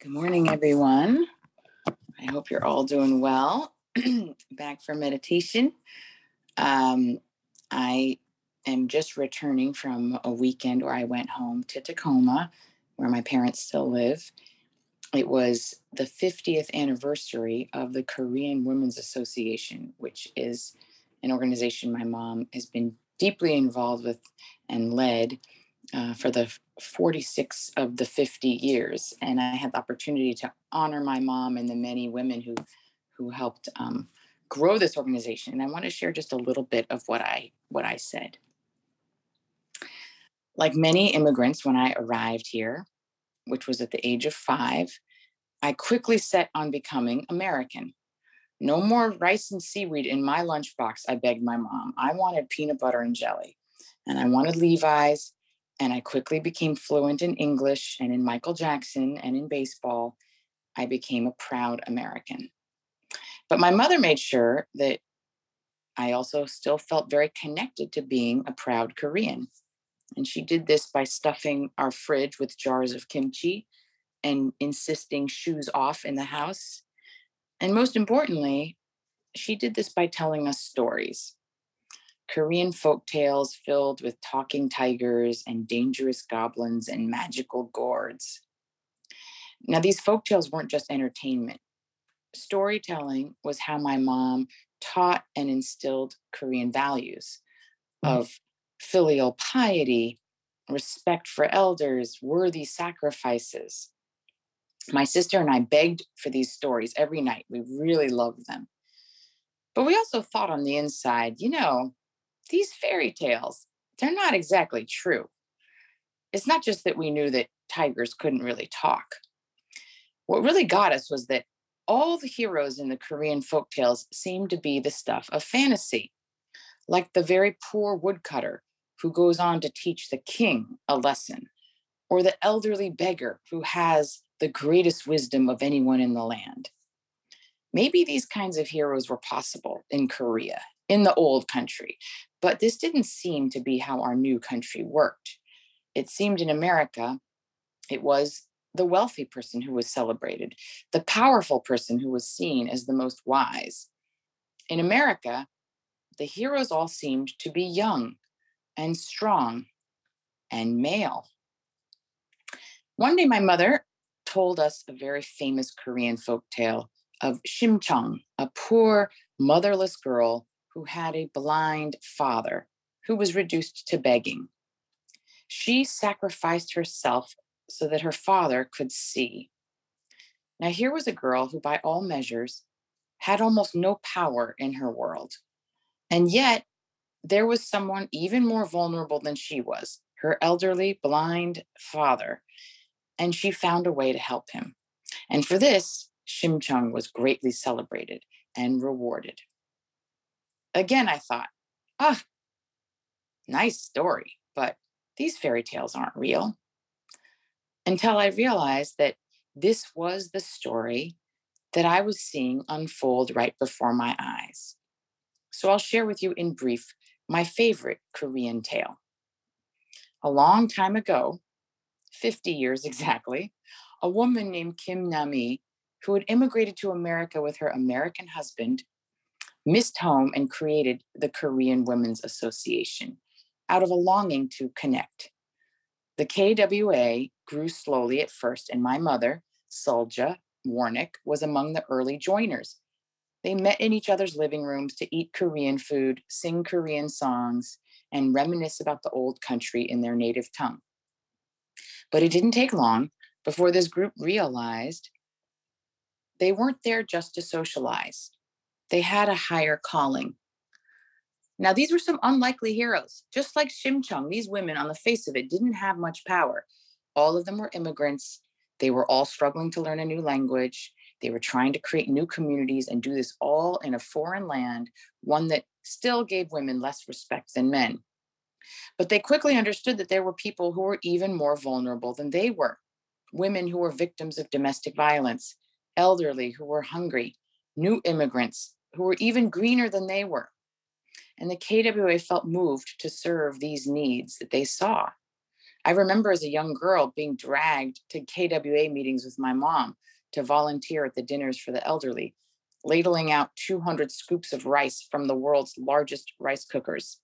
Good morning, everyone. I hope you're all doing well. Back for meditation. Um, I am just returning from a weekend where I went home to Tacoma, where my parents still live. It was the 50th anniversary of the Korean Women's Association, which is an organization my mom has been deeply involved with and led uh, for the 46 of the 50 years. And I had the opportunity to honor my mom and the many women who, who helped um, grow this organization. And I want to share just a little bit of what I, what I said. Like many immigrants, when I arrived here, which was at the age of five, I quickly set on becoming American. No more rice and seaweed in my lunchbox, I begged my mom. I wanted peanut butter and jelly. And I wanted Levi's and I quickly became fluent in English and in Michael Jackson and in baseball. I became a proud American. But my mother made sure that I also still felt very connected to being a proud Korean. And she did this by stuffing our fridge with jars of kimchi and insisting shoes off in the house. And most importantly, she did this by telling us stories. Korean folk tales filled with talking tigers and dangerous goblins and magical gourds. Now, these folk tales weren't just entertainment. Storytelling was how my mom taught and instilled Korean values mm. of filial piety, respect for elders, worthy sacrifices. My sister and I begged for these stories every night. We really loved them. But we also thought on the inside, you know, these fairy tales, they're not exactly true. It's not just that we knew that tigers couldn't really talk. What really got us was that all the heroes in the Korean folk tales seemed to be the stuff of fantasy, like the very poor woodcutter who goes on to teach the king a lesson, or the elderly beggar who has the greatest wisdom of anyone in the land. Maybe these kinds of heroes were possible in Korea, in the old country, but this didn't seem to be how our new country worked. It seemed in America, it was the wealthy person who was celebrated, the powerful person who was seen as the most wise. In America, the heroes all seemed to be young and strong and male. One day, my mother told us a very famous Korean folk tale of Shimchong, a poor motherless girl who had a blind father who was reduced to begging. She sacrificed herself so that her father could see. Now, here was a girl who, by all measures, had almost no power in her world. And yet, there was someone even more vulnerable than she was her elderly, blind father. And she found a way to help him. And for this, Shimchung was greatly celebrated and rewarded. Again, I thought, ah, nice story, but these fairy tales aren't real. Until I realized that this was the story that I was seeing unfold right before my eyes. So I'll share with you in brief my favorite Korean tale. A long time ago, 50 years exactly, a woman named Kim Nami, who had immigrated to America with her American husband, missed home and created the Korean Women's Association out of a longing to connect. The KWA grew slowly at first, and my mother, Sulja Warnick, was among the early joiners. They met in each other's living rooms to eat Korean food, sing Korean songs, and reminisce about the old country in their native tongue. But it didn't take long before this group realized they weren't there just to socialize. They had a higher calling. Now, these were some unlikely heroes. Just like Shimchung, these women, on the face of it, didn't have much power. All of them were immigrants. They were all struggling to learn a new language. They were trying to create new communities and do this all in a foreign land, one that still gave women less respect than men. But they quickly understood that there were people who were even more vulnerable than they were women who were victims of domestic violence, elderly who were hungry, new immigrants who were even greener than they were. And the KWA felt moved to serve these needs that they saw. I remember as a young girl being dragged to KWA meetings with my mom to volunteer at the dinners for the elderly, ladling out 200 scoops of rice from the world's largest rice cookers,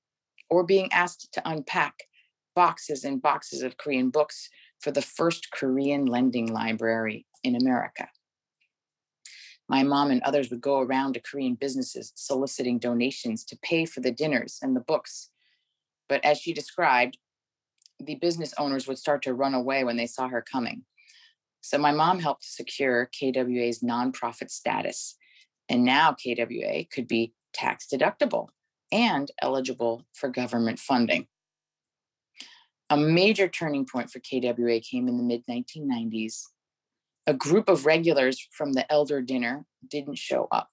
or being asked to unpack boxes and boxes of Korean books for the first Korean lending library in America. My mom and others would go around to Korean businesses soliciting donations to pay for the dinners and the books. But as she described, the business owners would start to run away when they saw her coming. So my mom helped secure KWA's nonprofit status. And now KWA could be tax deductible and eligible for government funding. A major turning point for KWA came in the mid 1990s. A group of regulars from the elder dinner didn't show up.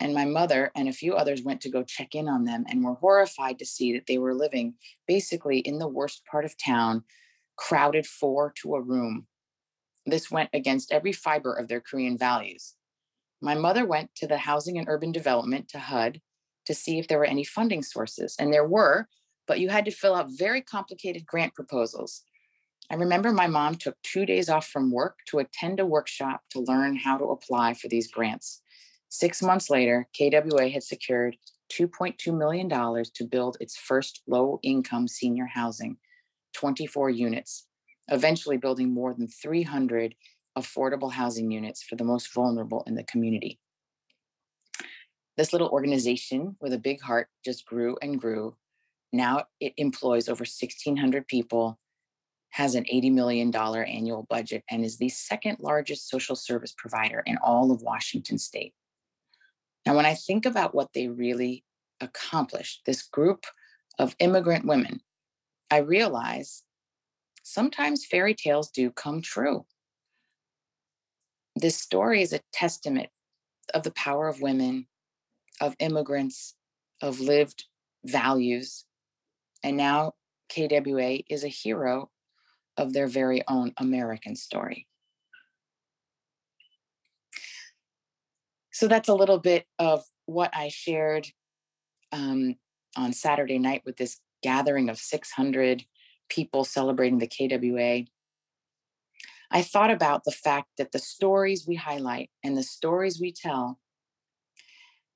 And my mother and a few others went to go check in on them and were horrified to see that they were living basically in the worst part of town, crowded four to a room. This went against every fiber of their Korean values. My mother went to the Housing and Urban Development to HUD to see if there were any funding sources. And there were, but you had to fill out very complicated grant proposals. I remember my mom took two days off from work to attend a workshop to learn how to apply for these grants. Six months later, KWA had secured $2.2 million to build its first low income senior housing, 24 units, eventually building more than 300 affordable housing units for the most vulnerable in the community. This little organization with a big heart just grew and grew now it employs over 1,600 people, has an $80 million annual budget, and is the second largest social service provider in all of Washington state. Now, when I think about what they really accomplished, this group of immigrant women, I realize sometimes fairy tales do come true. This story is a testament of the power of women, of immigrants, of lived values, and now KWA is a hero of their very own American story. So that's a little bit of what I shared um, on Saturday night with this gathering of 600 people celebrating the KWA. I thought about the fact that the stories we highlight and the stories we tell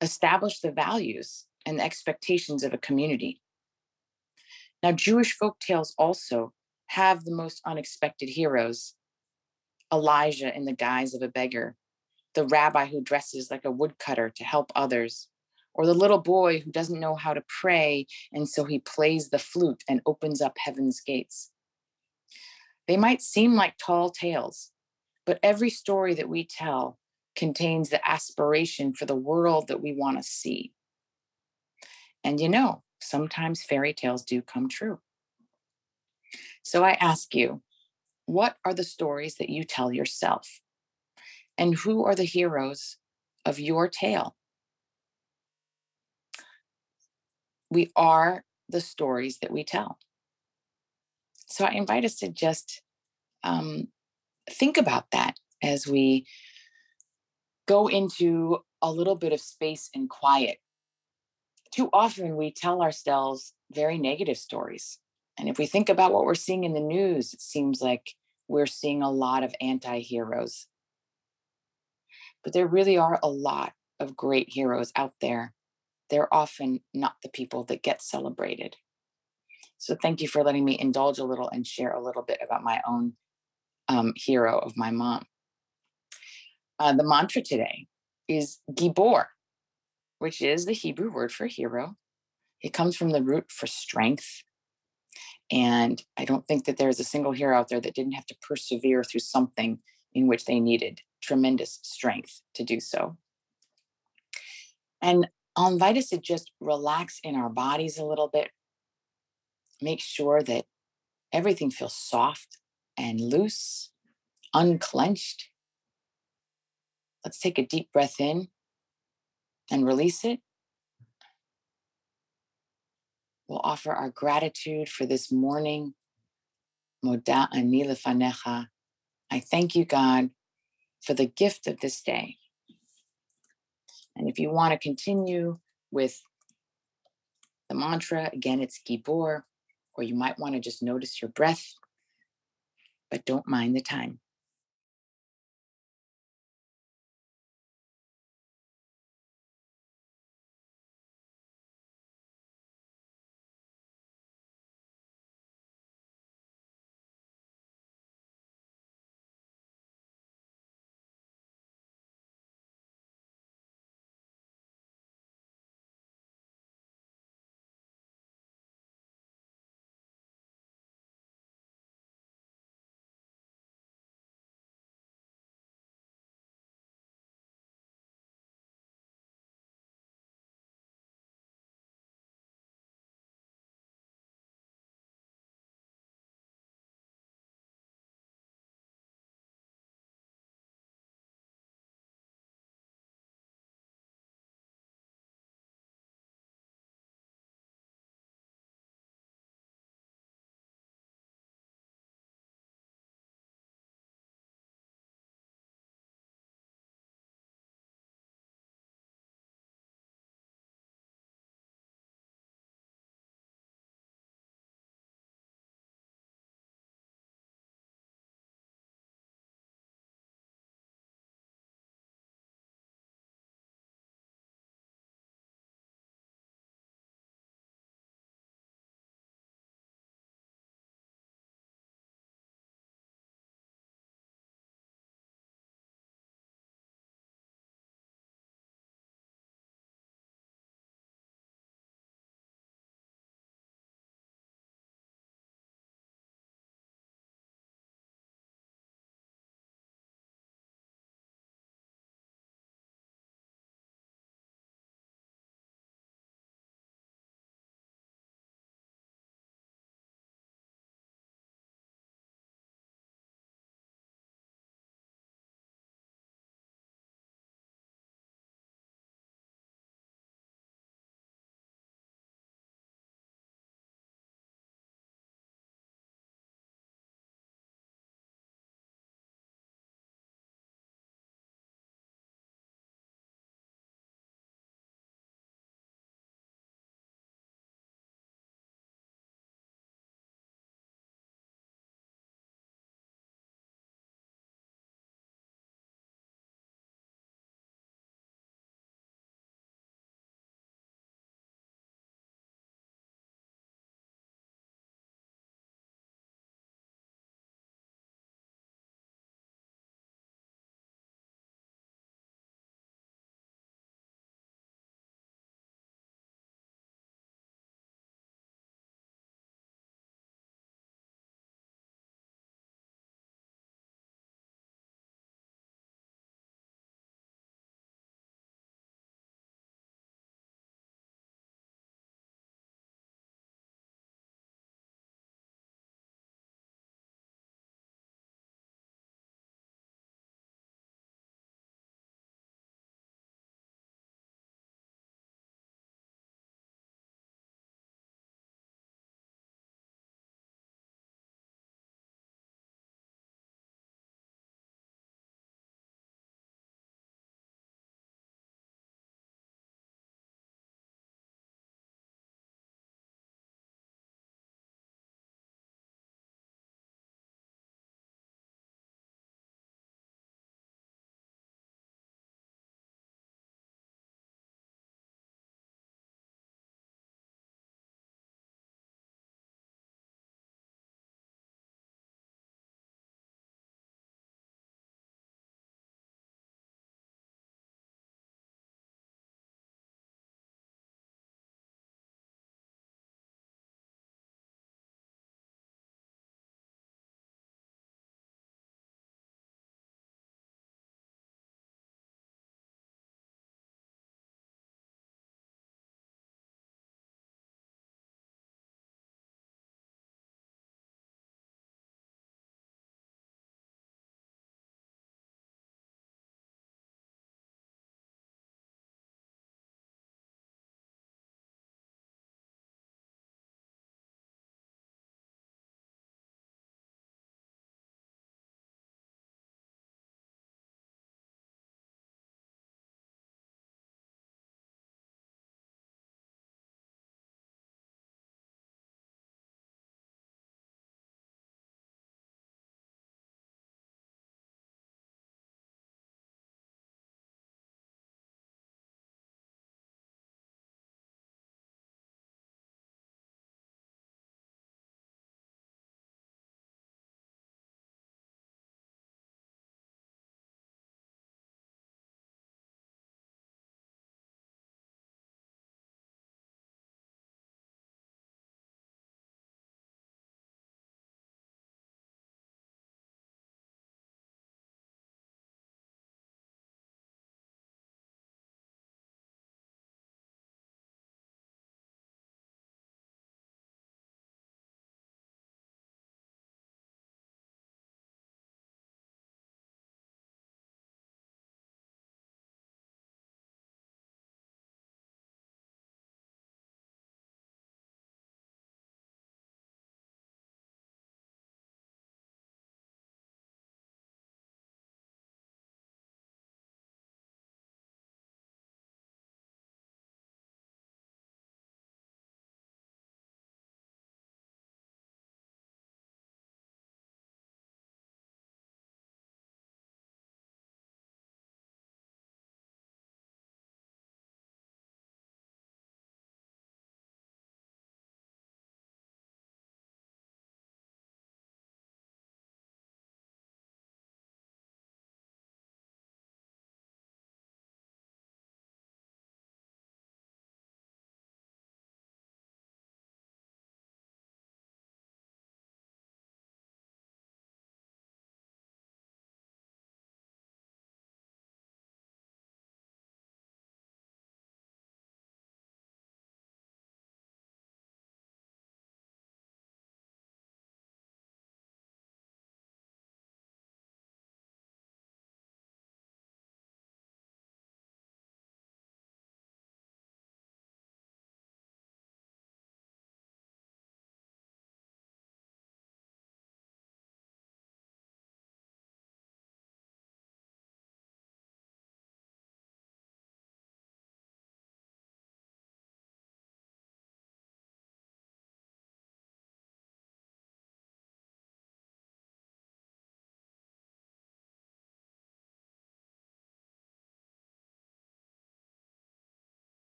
establish the values and the expectations of a community. Now, Jewish folk tales also have the most unexpected heroes Elijah in the guise of a beggar, the rabbi who dresses like a woodcutter to help others, or the little boy who doesn't know how to pray, and so he plays the flute and opens up heaven's gates. They might seem like tall tales, but every story that we tell contains the aspiration for the world that we want to see. And you know, sometimes fairy tales do come true. So I ask you, what are the stories that you tell yourself? And who are the heroes of your tale? We are the stories that we tell. So I invite us to just um, think about that as we go into a little bit of space and quiet too often we tell ourselves very negative stories. And if we think about what we're seeing in the news, it seems like we're seeing a lot of anti heroes. But there really are a lot of great heroes out there. They're often not the people that get celebrated. So thank you for letting me indulge a little and share a little bit about my own um, hero of my mom. Uh, the mantra today is Gibor, which is the Hebrew word for hero. It comes from the root for strength. And I don't think that there's a single hero out there that didn't have to persevere through something in which they needed tremendous strength to do so. And I'll invite us to just relax in our bodies a little bit. Make sure that everything feels soft and loose, unclenched. Let's take a deep breath in and release it. We'll offer our gratitude for this morning. Moda ani lefanecha. I thank you, God, for the gift of this day. And if you want to continue with the mantra, again, it's Gibor, or you might want to just notice your breath but don't mind the time.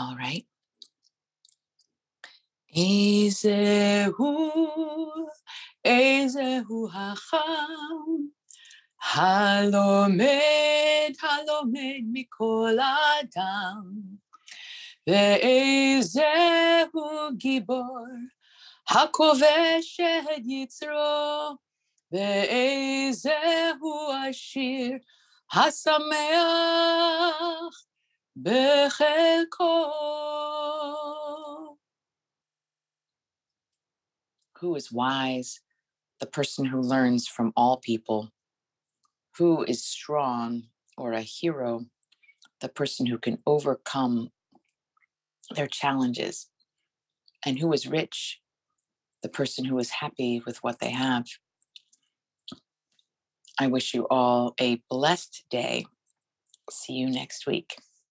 All right. Ezehu, Ezehu Hacham, Halomed, Halomed Mikol Adam, Ezehu Gibor, Hakovesh et Yitzro, Ezehu Ashir, Hasameach, בחלקו. Who is wise? The person who learns from all people. Who is strong or a hero? The person who can overcome their challenges. And who is rich? The person who is happy with what they have. I wish you all a blessed day. See you next week.